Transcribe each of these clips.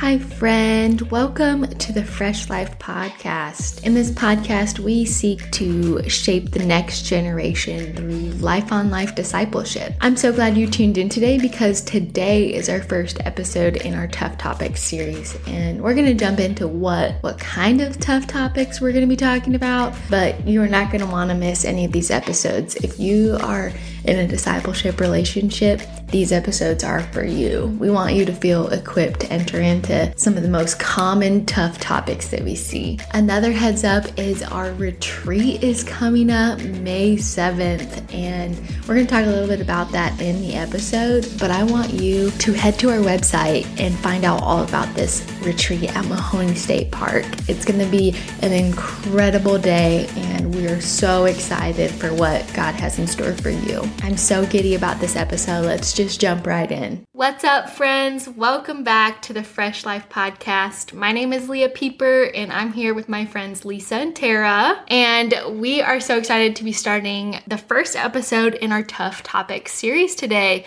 Hi, friend. Welcome to the Fresh Life Podcast. In this podcast, we seek to shape the next generation through life on life discipleship. I'm so glad you tuned in today because today is our first episode in our Tough Topics series. And we're going to jump into what, what kind of tough topics we're going to be talking about, but you are not going to want to miss any of these episodes. If you are in a discipleship relationship, these episodes are for you. We want you to feel equipped to enter into some of the most common tough topics that we see. Another heads up is our retreat is coming up May 7th, and we're going to talk a little bit about that in the episode. But I want you to head to our website and find out all about this retreat at Mahoney State Park. It's going to be an incredible day, and we are so excited for what God has in store for you. I'm so giddy about this episode. Let's just jump right in. What's up, friends? Welcome back to the Fresh Life Podcast. My name is Leah Pieper, and I'm here with my friends Lisa and Tara. And we are so excited to be starting the first episode in our Tough Topics series today.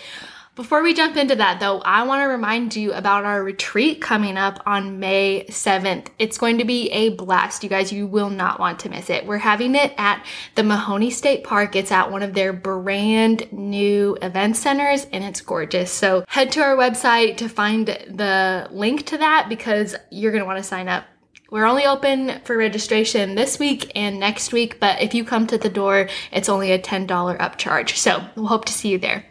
Before we jump into that, though, I want to remind you about our retreat coming up on May 7th. It's going to be a blast, you guys. You will not want to miss it. We're having it at the Mahoney State Park. It's at one of their brand new event centers, and it's gorgeous. So head to our website to find the link to that because you're going to want to sign up we're only open for registration this week and next week, but if you come to the door, it's only a $10 upcharge. So we'll hope to see you there.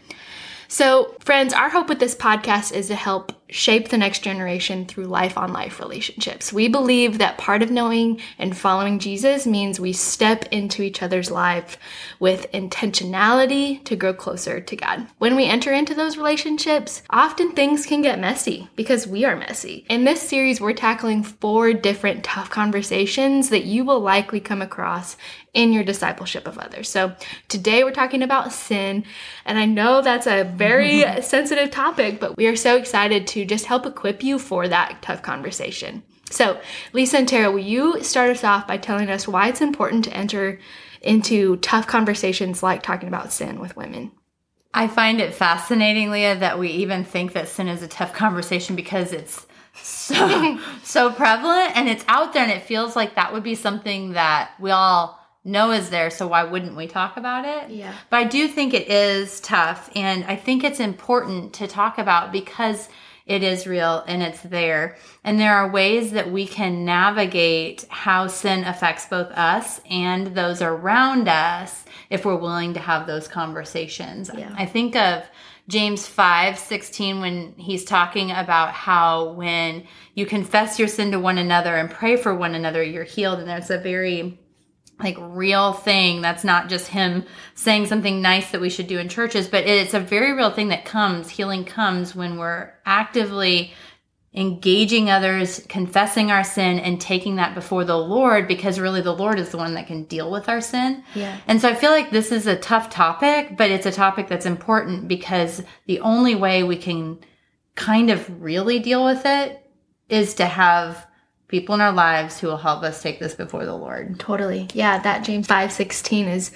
So, friends, our hope with this podcast is to help shape the next generation through life on life relationships. We believe that part of knowing and following Jesus means we step into each other's life with intentionality to grow closer to God. When we enter into those relationships, often things can get messy because we are messy. In this series, we're tackling four different tough conversations that you will likely come across in your discipleship of others. So today we're talking about sin, and I know that's a very sensitive topic, but we are so excited to just help equip you for that tough conversation. So, Lisa and Tara, will you start us off by telling us why it's important to enter into tough conversations like talking about sin with women? I find it fascinating, Leah, that we even think that sin is a tough conversation because it's so so prevalent and it's out there and it feels like that would be something that we all know is there, so why wouldn't we talk about it? Yeah. But I do think it is tough, and I think it's important to talk about because it is real and it's there. And there are ways that we can navigate how sin affects both us and those around us if we're willing to have those conversations. Yeah. I think of James 5 16 when he's talking about how when you confess your sin to one another and pray for one another, you're healed. And there's a very like real thing that's not just him saying something nice that we should do in churches but it's a very real thing that comes healing comes when we're actively engaging others confessing our sin and taking that before the lord because really the lord is the one that can deal with our sin Yeah. and so i feel like this is a tough topic but it's a topic that's important because the only way we can kind of really deal with it is to have people in our lives who will help us take this before the Lord. Totally. Yeah, that James 5:16 is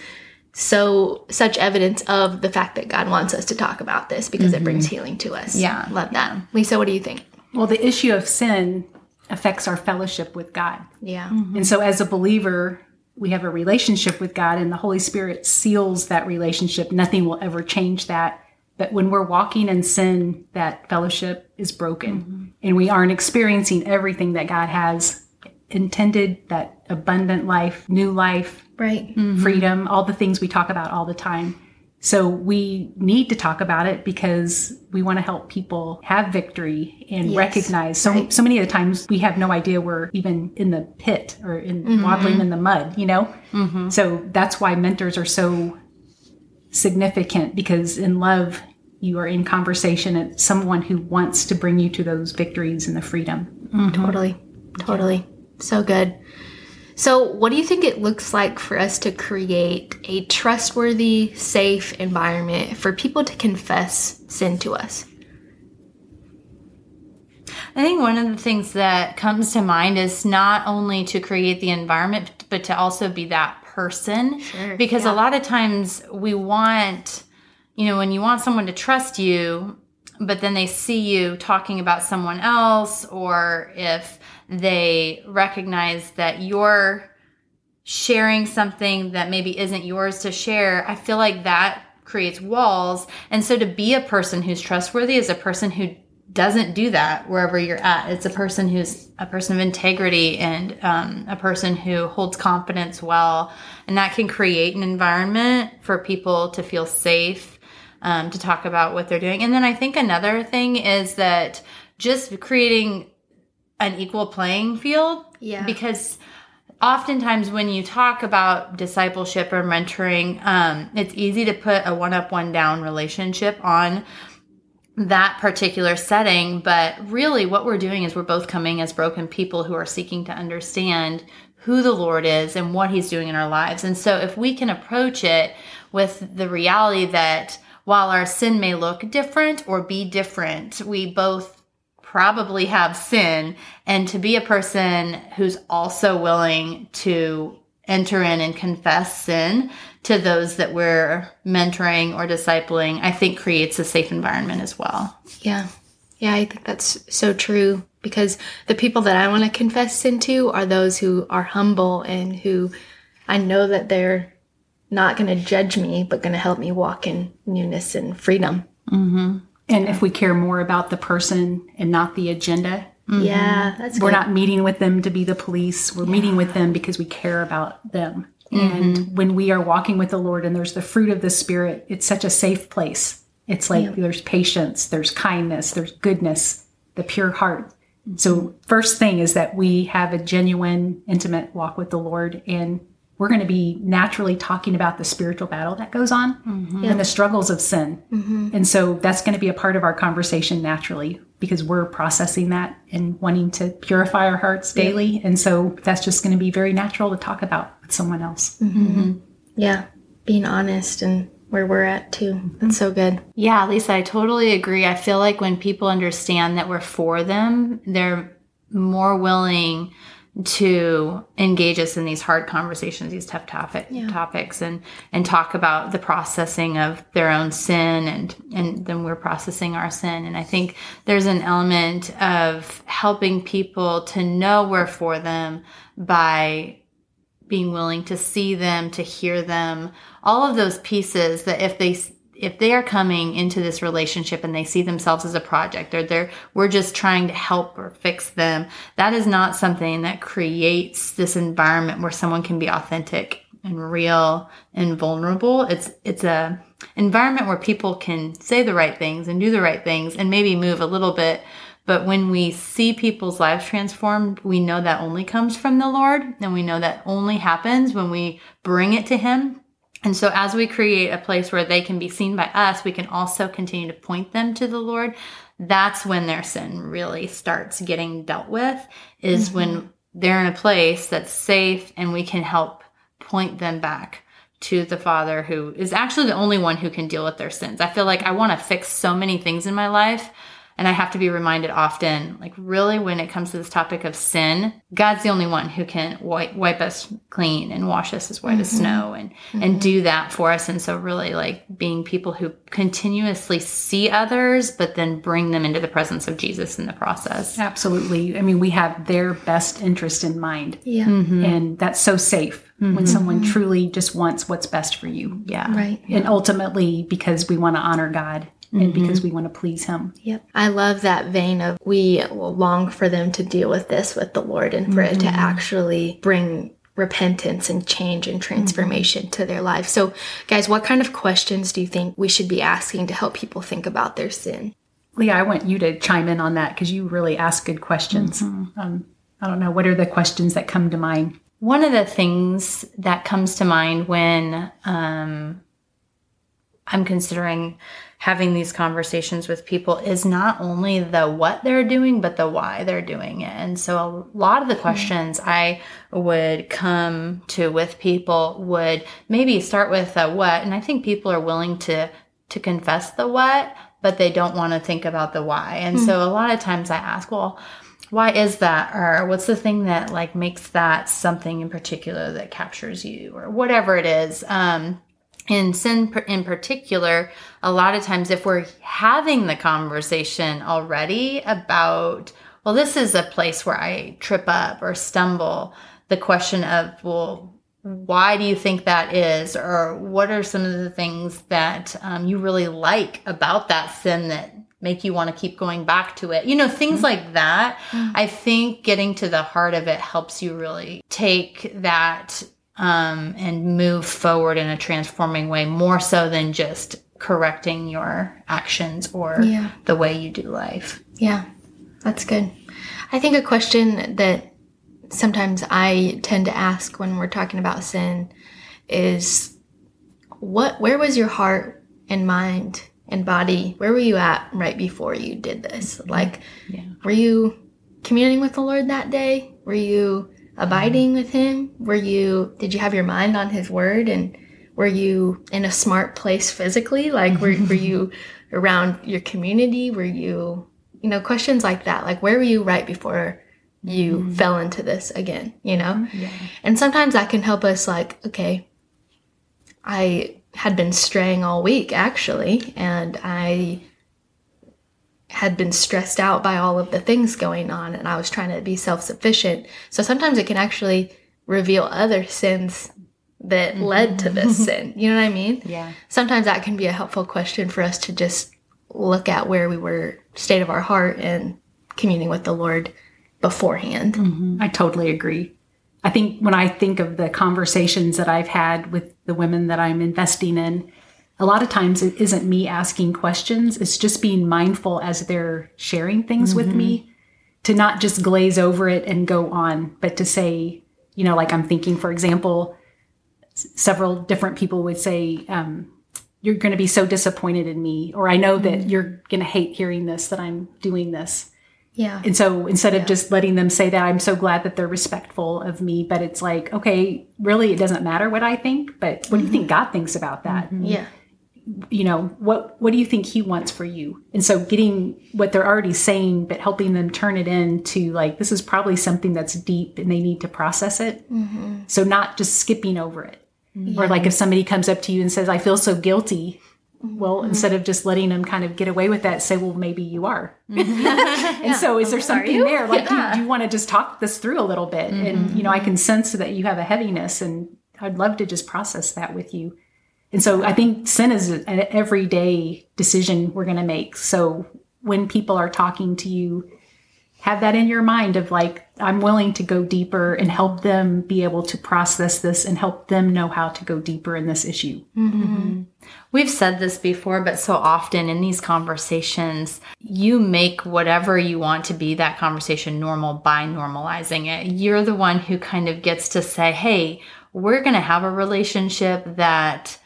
so such evidence of the fact that God wants us to talk about this because it brings mm-hmm. healing to us. Yeah. Love that. Lisa, what do you think? Well, the issue of sin affects our fellowship with God. Yeah. Mm-hmm. And so, as a believer, we have a relationship with God, and the Holy Spirit seals that relationship. Nothing will ever change that. But when we're walking in sin, that fellowship is broken, mm-hmm. and we aren't experiencing everything that God has intended that abundant life, new life, Right. Mm-hmm. freedom, all the things we talk about all the time. So we need to talk about it because we want to help people have victory and Yes, recognize. So right. so many of the times we have no idea we're even in the pit or in mm-hmm. waddling in the mud. You know. So that's why mentors are so significant because in love you are in conversation and someone who wants to bring you to those victories and the freedom. Mm-hmm. Totally. Totally. So good. So, what do you think it looks like for us to create a trustworthy, safe environment for people to confess sin to us? I think one of the things that comes to mind is not only to create the environment, but to also be that person. Sure, Because yeah. a lot of times we want, you know, when you want someone to trust you, but then they see you talking about someone else, or if they recognize that you're sharing something that maybe isn't yours to share, I feel like that creates walls. And so to be a person who's trustworthy is a person who doesn't do that wherever you're at. It's a person who's a person of integrity and um, a person who holds confidence well. And that can create an environment for people to feel safe um, to talk about what they're doing. And then I think another thing is that just creating an equal playing field. Yeah. Because oftentimes when you talk about discipleship or mentoring, um, it's easy to put a one up, one down relationship on that particular setting. But really, what we're doing is we're both coming as broken people who are seeking to understand who the Lord is and what He's doing in our lives. And so, if we can approach it with the reality that while our sin may look different or be different, we both probably have sin and to be a person who's also willing to enter in and confess sin to those that we're mentoring or discipling, I think creates a safe environment as well. Yeah. Yeah, I think that's so true because the people that I want to confess sin to are those who are humble and who I know that they're not going to judge me, but going to help me walk in newness and freedom. Mm-hmm. And if we care more about the person and not the agenda, mm-hmm. yeah, that's we're good. not meeting with them to be the police. We're yeah. meeting with them because we care about them. Mm-hmm. And when we are walking with the Lord and there's the fruit of the Spirit, it's such a safe place. It's like yeah. there's patience, there's kindness, there's goodness, the pure heart. So, first thing is that we have a genuine, intimate walk with the Lord and we're going to be naturally talking about the spiritual battle that goes on mm-hmm. and the struggles of sin. Mm-hmm. And so that's going to be a part of our conversation naturally because we're processing that and wanting to purify our hearts daily. Yeah. And so that's just going to be very natural to talk about with someone else. Mm-hmm. Yeah. Being honest and where we're at too. That's so good. Yeah, Lisa, I totally agree. I feel like when people understand that we're for them, they're more willing to engage us in these hard conversations, these tough topic, yeah. topics, and and talk about the processing of their own sin, and and then we're processing our sin. And I think there's an element of helping people to know we're for them by being willing to see them, to hear them, all of those pieces that if they if they are coming into this relationship and they see themselves as a project or they're we're just trying to help or fix them that is not something that creates this environment where someone can be authentic and real and vulnerable it's it's a environment where people can say the right things and do the right things and maybe move a little bit but when we see people's lives transformed, we know that only comes from the Lord. And we know that only happens when we bring it to Him and so as we create a place where they can be seen by us, we can also continue to point them to the Lord. That's when their sin really starts getting dealt with is mm-hmm. when they're in a place that's safe and we can help point them back to the Father who is actually the only one who can deal with their sins. I feel like I want to fix so many things in my life and I have to be reminded often, like, really, when it comes to this topic of sin, God's the only one who can wipe, wipe us clean and wash us as white mm-hmm. as snow and, mm-hmm. and do that for us. And so, really, like, being people who continuously see others, but then bring them into the presence of Jesus in the process. Absolutely. I mean, we have their best interest in mind. Yeah. Mm-hmm. And that's so safe when mm-hmm. someone truly just wants what's best for you. Yeah. Right. And ultimately, because we want to honor God and mm-hmm. because we want to please him. Yep. I love that vein of we long for them to deal with this with the Lord and for mm-hmm. it to mm-hmm. actually bring repentance and change and transformation mm-hmm. to their life. So, guys, what kind of questions do you think we should be asking to help people think about their sin? Leah, I want you to chime in on that because you really ask good questions. Mm-hmm. Um, I don't know. What are the questions that come to mind? One of the things that comes to mind when um, I'm considering having these conversations with people is not only the what they're doing, but the why they're doing it. And so a lot of the hmm. questions mm-hmm. I would come to with people would maybe start with a what. And I think people are willing to, to confess the what, but they don't want to think about the why. And mm-hmm. so a lot of times I ask, well, why is that or what's the thing that like makes that something in particular that captures you or whatever it is um in sin in particular, a lot of times if we're having the conversation already about, well, this is a place where I trip up or stumble, the question of, well, why do you think that is? Or what are some of the things that um, you really like about that sin that make you want to keep going back to it? You know, things Mm-hmm. like that. I think getting to the heart of it helps you really take that um, and move forward in a transforming way more so than just correcting your actions or Yeah. the way you do life. Yeah, that's good. I think a question that sometimes I tend to ask when we're talking about sin is what where was your heart and mind and body? Where were you at right before you did this? Like Yeah. were you communing with the Lord that day? Were you abiding with him? Were you did you have your mind on his word and were you in a smart place physically? Like were, were you around your community? Were you you know, questions like that. Like where were you right before you mm-hmm. fell into this again, you know? Mm-hmm. And sometimes that can help us like, okay, I had been straying all week actually, and I had been stressed out by all of the things going on and I was trying to be self-sufficient. So sometimes it can actually reveal other sins that mm-hmm. led to this sin. You know what I mean? Yeah. Sometimes that can be a helpful question for us to just look at where we were, state of our heart and communing with the Lord beforehand. Mm-hmm. I totally agree. I think when I think of the conversations that I've had with the women that I'm investing in, a lot of times it isn't me asking questions. It's just being mindful as they're sharing things with me mm-hmm. to not just glaze over it and go on, but to say, you know, like I'm thinking, for example, s- several different people would say, um, you're going to be so disappointed in me, or I know that mm-hmm. you're going to hate hearing this, that I'm doing this. Yeah. And so instead of just letting them say that, I'm so glad that they're respectful of me. But it's like, okay, really, it doesn't matter what I think, but what do you think mm-hmm. God thinks about that? Yeah. You know, what what do you think He wants for you? And so getting what they're already saying, but helping them turn it into like this is probably something that's deep and they need to process it. Mm-hmm. So not just skipping over it. Mm-hmm. Or like if somebody comes up to you and says, "I feel so guilty." Mm-hmm. Well, instead of just letting them kind of get away with that, say, "Well, maybe you are." and so, is there something there? Like, Yeah. do you want to just talk this through a little bit? And you know, I can sense that you have a heaviness, and I'd love to just process that with you. And so, I think sin is an everyday decision we're going to make. So, when people are talking to you, have that in your mind of like, I'm willing to go deeper and help them be able to process this and help them know how to go deeper in this issue. Mm-hmm. We've said this before, but so often in these conversations, you make whatever you want to be that conversation normal by normalizing it. You're the one who kind of gets to say, hey, we're going to have a relationship that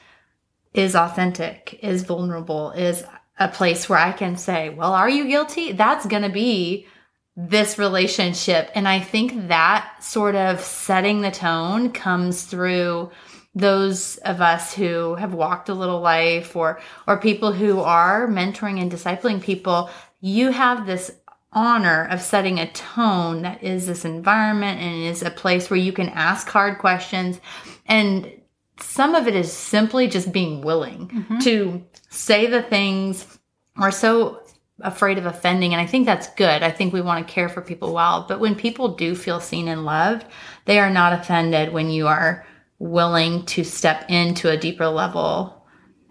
is authentic, is vulnerable, is a place where I can say, well, are you guilty? That's going to be this relationship. And I think that sort of setting the tone comes through those of us who have walked a little life or or people who are mentoring and discipling people you have this honor of setting a tone that is this environment and is a place where you can ask hard questions and some of it is simply just being willing mm-hmm. to say the things we're so afraid of offending and i think that's good. I think we want to care for people well but when people do feel seen and loved they are not offended when you are willing to step into a deeper level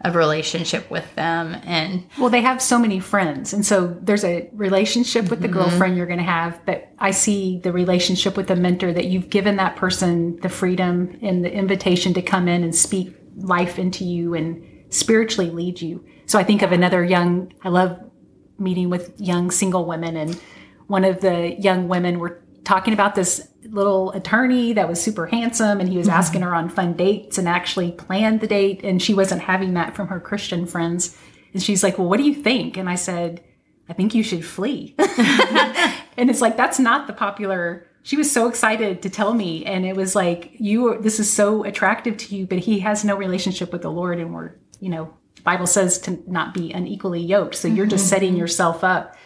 of relationship with them and Well, they have so many friends. And so there's a relationship with the mm-hmm. girlfriend you're going to have, but I see the relationship with the mentor that you've given that person the freedom and the invitation to come in and speak life into you and spiritually lead you. So I think of another young, I love meeting with young single women and one of the young women were talking about this little attorney that was super handsome and he was mm-hmm. asking her on fun dates and actually planned the date and she wasn't having that from her Christian friends. And she's like, "Well, what do you think?" And I said, "I think you should flee." and it's like that's not the popular she was so excited to tell me and it was like you this is so attractive to you but he has no relationship with the lord and we're you know the bible says to not be unequally yoked so you're just mm-hmm. setting yourself up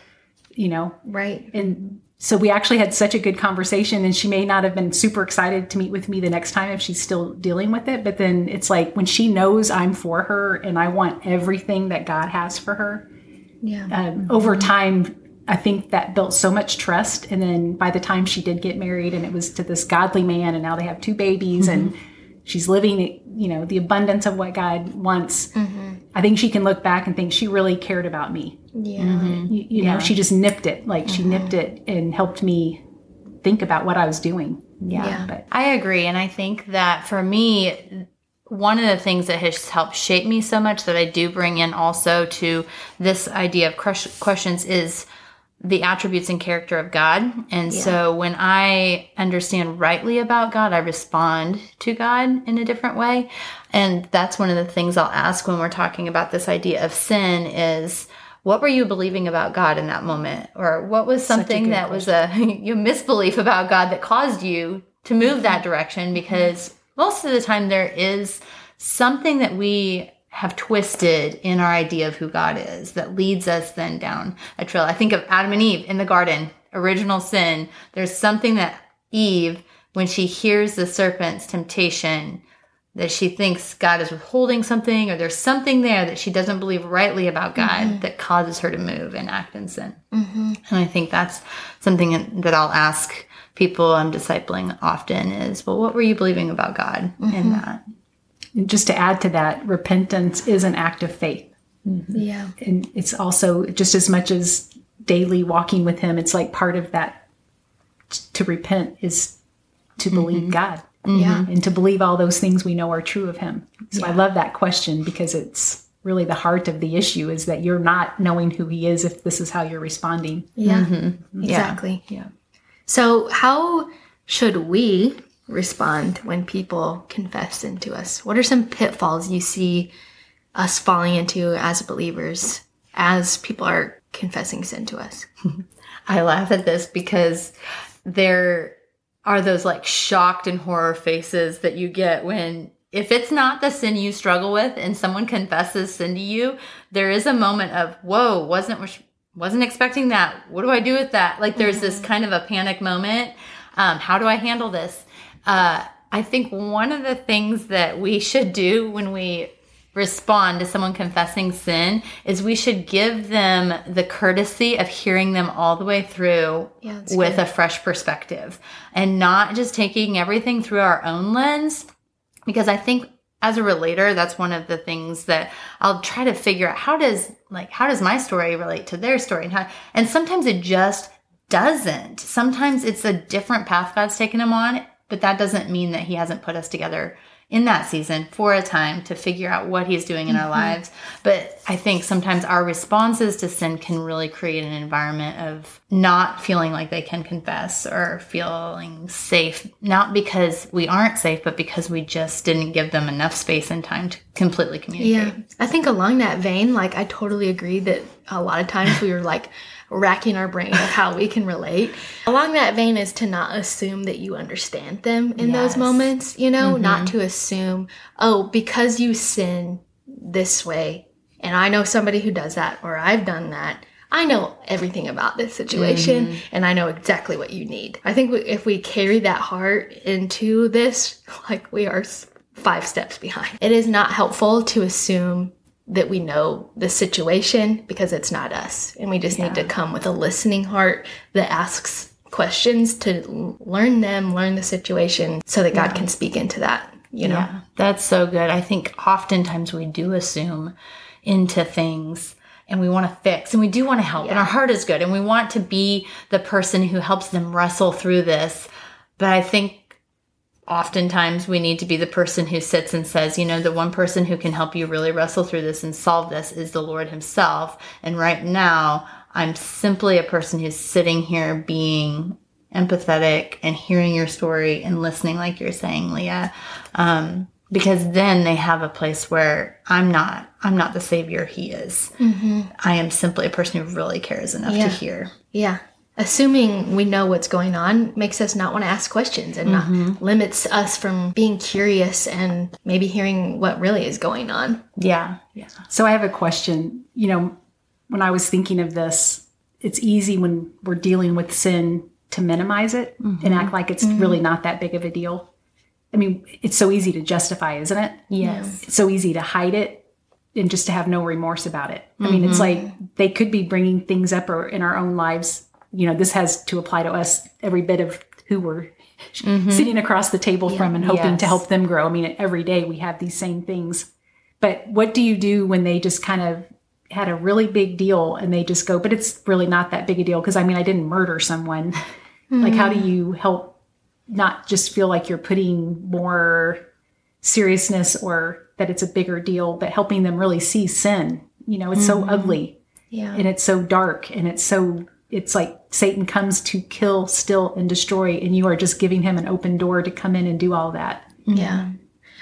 you know Right. and so we actually had such a good conversation and she may not have been super excited to meet with me the next time if she's still dealing with it but then it's like when she knows i'm for her and i want everything that god has for her Yeah. um, over time i think that built so much trust. And then by the time she did get married and it was to this godly man and now they have two babies and she's living you know the abundance of what god wants. Mm-hmm. I think she can look back and think she really cared about me. Yeah. Mm-hmm. you, you know she just nipped it. Like she mm-hmm. nipped it and helped me think about what i was doing. Yeah, Yeah. but I agree. And I think that for me, one of the things that has helped shape me so much that I do bring in also to this idea of crush- questions is the attributes and character of God. And so when I understand rightly about God, I respond to God in a different way. And that's one of the things I'll ask when we're talking about this idea of sin is what were you believing about God in that moment? Or what was something that was a you misbelief about God that caused you to move that direction? Because most of the time there is something that we have twisted in our idea of who God is that leads us then down a trail. I think of Adam and Eve in the garden, original sin. There's something that Eve, when she hears the serpent's temptation, that she thinks God is withholding something or there's something there that she doesn't believe rightly about God mm-hmm. that causes her to move and act in sin. Mm-hmm. And I think that's something that I'll ask people I'm discipling often is, well, what were you believing about God in mm-hmm. that? And just to add to that repentance is an act of faith mm-hmm. Yeah. and it's also just as much as daily walking with him it's like part of that t- to repent is to mm-hmm. believe god mm-hmm. Yeah. and to believe all those things we know are true of him so i love that question because it's really the heart of the issue is that you're not knowing who he is if this is how you're responding Yeah. Exactly. Yeah. So, how should we respond when people confess into us? What are some pitfalls you see us falling into as believers as people are confessing sin to us? I laugh at this because there are those like shocked and horror faces that you get when if it's not the sin you struggle with and someone confesses sin to you, there is a moment of whoa, wasn't wasn't expecting that. What do I do with that? Like there's this kind of a panic moment. Um, how do I handle this? Uh, I think one of the things that we should do when we respond to someone confessing sin is we should give them the courtesy of hearing them all the way through Yeah, with a fresh perspective and not just taking everything through our own lens. Because I think as a relator, that's one of the things that I'll try to figure out. How does like how does my story relate to their story? And how and sometimes it just doesn't. Sometimes it's a different path God's taken them on, but that doesn't mean that He hasn't put us together in that season for a time to figure out what He's doing in our mm-hmm. lives. But I think sometimes our responses to sin can really create an environment of not feeling like they can confess or feeling safe, not because we aren't safe, but because we just didn't give them enough space and time to completely communicate. Yeah. I think along that vein, like I totally agree that a lot of times we were like racking our brain of how we can relate. Along that vein is to not assume that you understand them in those moments, you know, not mm-hmm. to assume, oh, because you sin this way, and I know somebody who does that, or I've done that. I know everything about this situation mm-hmm. and I know exactly what you need. I think we- if we carry that heart into this, like we are five steps behind. It is not helpful to assume that we know the situation because it's not us. And we just need to come with a listening heart that asks questions to learn them, learn the situation so that God can speak into that, you know? Yeah, that's so good. I think oftentimes we do assume into things and we want to fix and we do want to help and our heart is good and we want to be the person who helps them wrestle through this. But I think oftentimes we need to be the person who sits and says, you know, the one person who can help you really wrestle through this and solve this is the Lord Himself. And right now, I'm simply a person who's sitting here being empathetic and hearing your story and listening, like you're saying, Leah. Um, because then they have a place where I'm not, I'm not the savior he is. I am simply a person who really cares enough Yeah. to hear. Yeah. Assuming we know what's going on makes us not want to ask questions and not mm-hmm. limits us from being curious and maybe hearing what really is going on. Yeah. Yeah. So I have a question. You know, when I was thinking of this, it's easy when we're dealing with sin to minimize it and mm-hmm. act like it's really mm-hmm. not that big of a deal. I mean, it's so easy to justify, isn't it? Yes. It's so easy to hide it and just to have no remorse about it. I mean, it's like they could be bringing things up or in our own lives. You know, this has to apply to us every bit of who we're mm-hmm. sitting across the table from and hoping to help them grow. I mean, every day we have these same things. But what do you do when they just kind of had a really big deal and they just go, but it's really not that big a deal? Because I mean, I didn't murder someone. Mm-hmm. Like, how do you help not just feel like you're putting more seriousness or that it's a bigger deal, but helping them really see sin? You know, it's so mm-hmm. ugly Yeah. and it's so dark and it's so it's like Satan comes to kill, steal, and destroy, and you are just giving him an open door to come in and do all that. Yeah.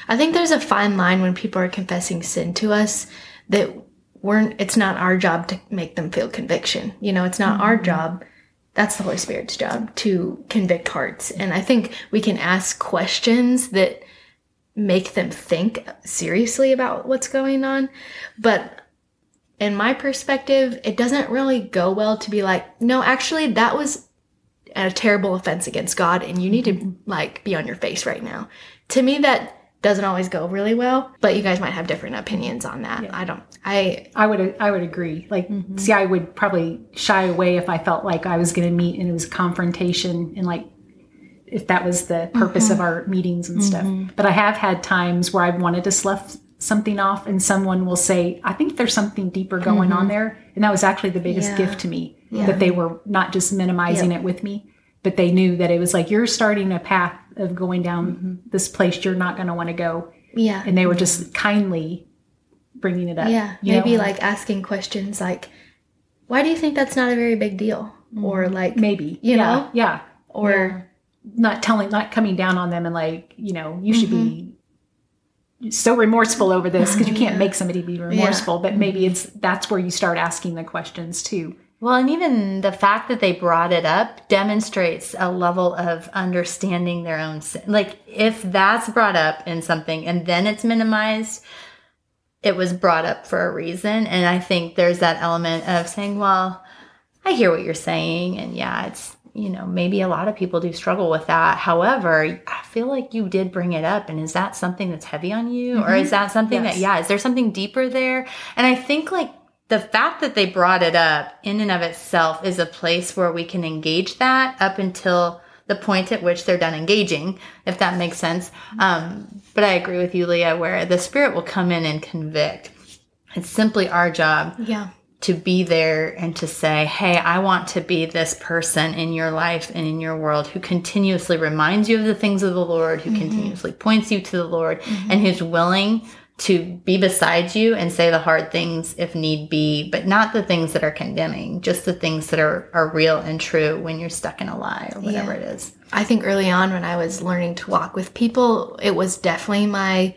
I think there's a fine line when people are confessing sin to us that we're it's not our job to make them feel conviction. You know, it's not our mm-hmm. job. That's the Holy Spirit's job to convict hearts. And I think we can ask questions that make them think seriously about what's going on. But in my perspective, it doesn't really go well to be like, no, actually, that was a terrible offense against God and you need to mm-hmm. like be on your face right now. To me, that doesn't always go really well, but you guys might have different opinions on that. I don't, I, I would I would agree. Like, mm-hmm. see, I would probably shy away if I felt like I was going to meet and it was a confrontation and like if that was the purpose mm-hmm. of our meetings and stuff. But I have had times where I've wanted to slough something off and someone will say, I think there's something deeper going on mm-hmm. there. And that was actually the biggest Yeah. gift to me that they were not just minimizing it with me, but they knew that it was like, you're starting a path of going down mm-hmm. this place you're not going to want to go. yeah. And they were just kindly bringing it up. Yeah, maybe know? like asking questions like, "Why do you think that's not a very big deal?" Or mm-hmm. like, maybe you yeah, know? yeah or not telling not coming down on them and like you know you should be so remorseful over this because you can't mm-hmm. make somebody be remorseful but maybe it's that's where you start asking the questions too Well, and even the fact that they brought it up demonstrates a level of understanding their own sin. Like, if that's brought up in something and then it's minimized, it was brought up for a reason. And I think there's that element of saying, well, I hear what you're saying. And yeah, it's, you know, maybe a lot of people do struggle with that. However, I feel like you did bring it up. And is that something that's heavy on you? Or is that something Yes. that, yeah, is there something deeper there? And I think like the fact that they brought it up in and of itself is a place where we can engage that up until the point at which they're done engaging, if that makes sense. Um, but I agree with you, Leah, where the spirit will come in and convict. It's simply our job yeah, to be there and to say, Hey, I want to be this person in your life and in your world who continuously reminds you of the things of the Lord, who mm-hmm. continuously points you to the Lord, mm-hmm. and who's willing to be beside you and say the hard things if need be, but not the things that are condemning, just the things that are, are real and true when you're stuck in a lie or whatever Yeah. it is. I think early on when I was learning to walk with people, it was definitely my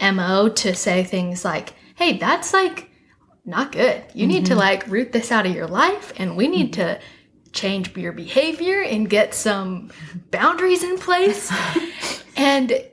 MO to say things like, hey, that's like not good. You need to mm-hmm. like root this out of your life and we need to mm-hmm. change your behavior and get some boundaries in place. and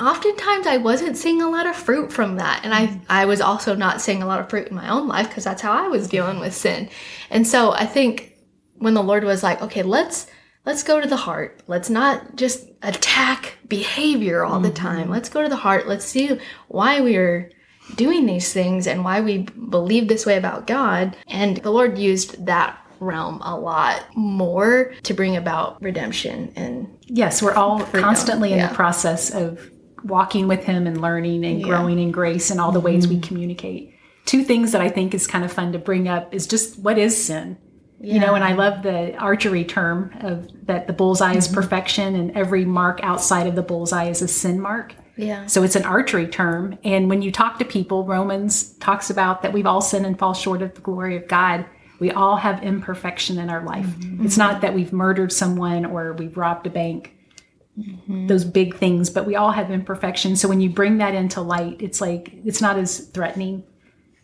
oftentimes I wasn't seeing a lot of fruit from that. And I, mm-hmm. I was also not seeing a lot of fruit in my own life because that's how I was dealing with sin. And so I think when the Lord was like, okay, let's let's go to the heart. Let's not just attack behavior all the time. Let's go to the heart. Let's see why we are doing these things and why we believe this way about God. And the Lord used that realm a lot more to bring about redemption and yes we're all constantly in yeah. the process of walking with him and learning and growing in grace and all the ways we mm-hmm. communicate. Two things that i think is kind of fun to bring up is just what is sin? You know and i love the archery term of that the bullseye is mm-hmm. perfection and every mark outside of the bullseye is a sin mark yeah. so it's an archery term. And when you talk to people romans talks about that we've all sinned and fall short of the glory of god. We all have imperfection in our life. Mm-hmm. It's not that we've murdered someone or we've robbed a bank mm-hmm. those big things but we all have imperfection. So when you bring that into light it's like it's not as threatening.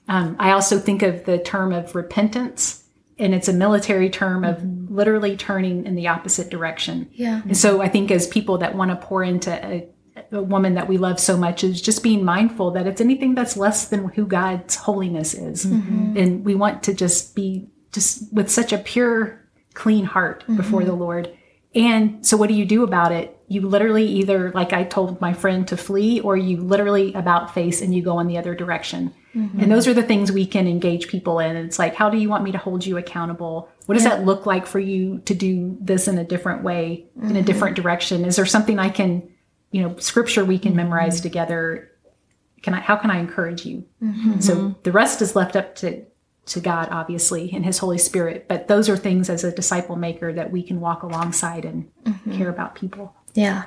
Um, i also think of the term of repentance and it's a military term of mm-hmm. literally turning in the opposite direction. Yeah. and so I think as people that want to pour into a, a woman that we love so much is just being mindful that it's anything that's less than who God's holiness is. Mm-hmm. And we want to just be just with such a pure, clean heart mm-hmm. before the Lord. And so what do you do about it? You literally either, like I told my friend to flee, or you literally about face and you go in the other direction. Mm-hmm. And those are the things we can engage people in. It's like, how do you want me to hold you accountable? What does that look like for you to do this in a different way, in a different direction? Is there something I can, you know, scripture we can memorize mm-hmm. together? Can I, how can I encourage you? Mm-hmm. So the rest is left up to, to God, obviously, and his Holy Spirit. But those are things as a disciple maker that we can walk alongside and mm-hmm. care about people. Yeah.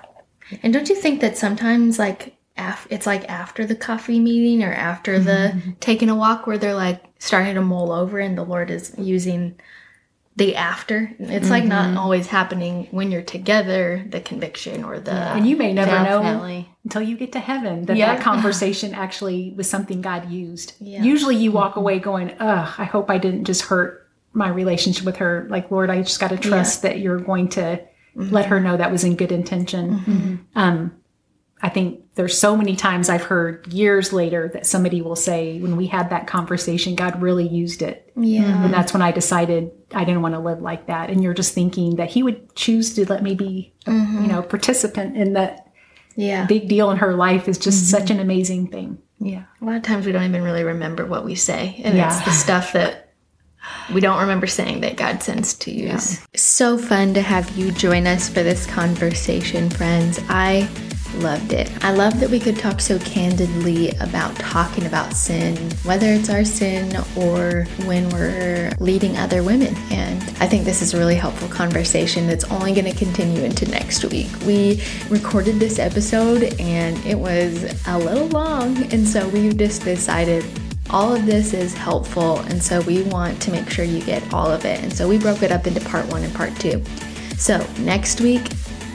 And don't you think that sometimes, like, af- it's like after the coffee meeting or after the taking a walk where they're like starting to mull over and the Lord is using the after? It's like not mm-hmm. always happening when you're together, the conviction or the. And you may never know until you get to heaven that Yeah. that conversation actually was something God used. Yeah. Usually you walk mm-hmm. away going, ugh, I hope I didn't just hurt my relationship with her. Like, Lord, I just got to trust that you're going to let her mm-hmm. know that was in good intention. Um, I think there's so many times I've heard years later that somebody will say, when we had that conversation, God really used it. Yeah. And that's when I decided I didn't want to live like that. And you're just thinking that he would choose to let me be, a, you know, participant in that Yeah. big deal in her life is just such mm-hmm. an amazing thing. Yeah. A lot of times we don't even really remember what we say. And Yeah. it's the stuff that we don't remember saying that God sends to use. So fun to have you join us for this conversation, friends. I loved it. I love that we could talk so candidly about talking about sin, whether it's our sin or when we're leading other women. And I think this is a really helpful conversation that's only going to continue into next week. We recorded this episode and it was a little long, and so we've just decided all of this is helpful, and so we want to make sure you get all of it. And so we broke it up into part one and part two. So next week,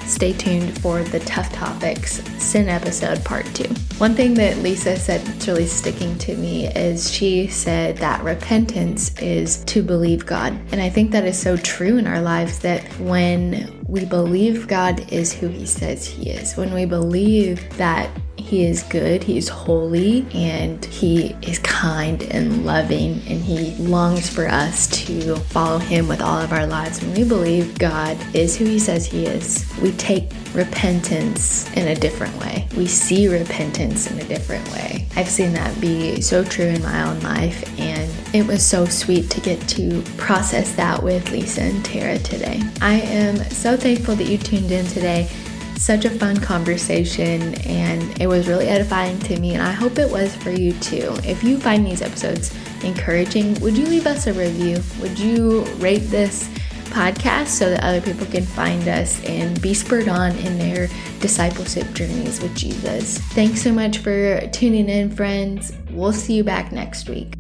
stay tuned for the Tough Topics Sin episode part two. One thing that Lisa said that's really sticking to me is she said that repentance is to believe God. And I think that is so true in our lives that when we believe God is who He says He is, when we believe that he is good, he is holy, and he is kind and loving, and he longs for us to follow him with all of our lives. When we believe God is who he says he is, we take repentance in a different way. We see repentance in a different way. I've seen that be so true in my own life, and it was so sweet to get to process that with Lisa and Tara today. I am so thankful that you tuned in today such a fun conversation and it was really edifying to me and I hope it was for you too. If you find these episodes encouraging, would you leave us a review? Would you rate this podcast so that other people can find us and be spurred on in their discipleship journeys with Jesus? Thanks so much for tuning in, friends. We'll see you back next week.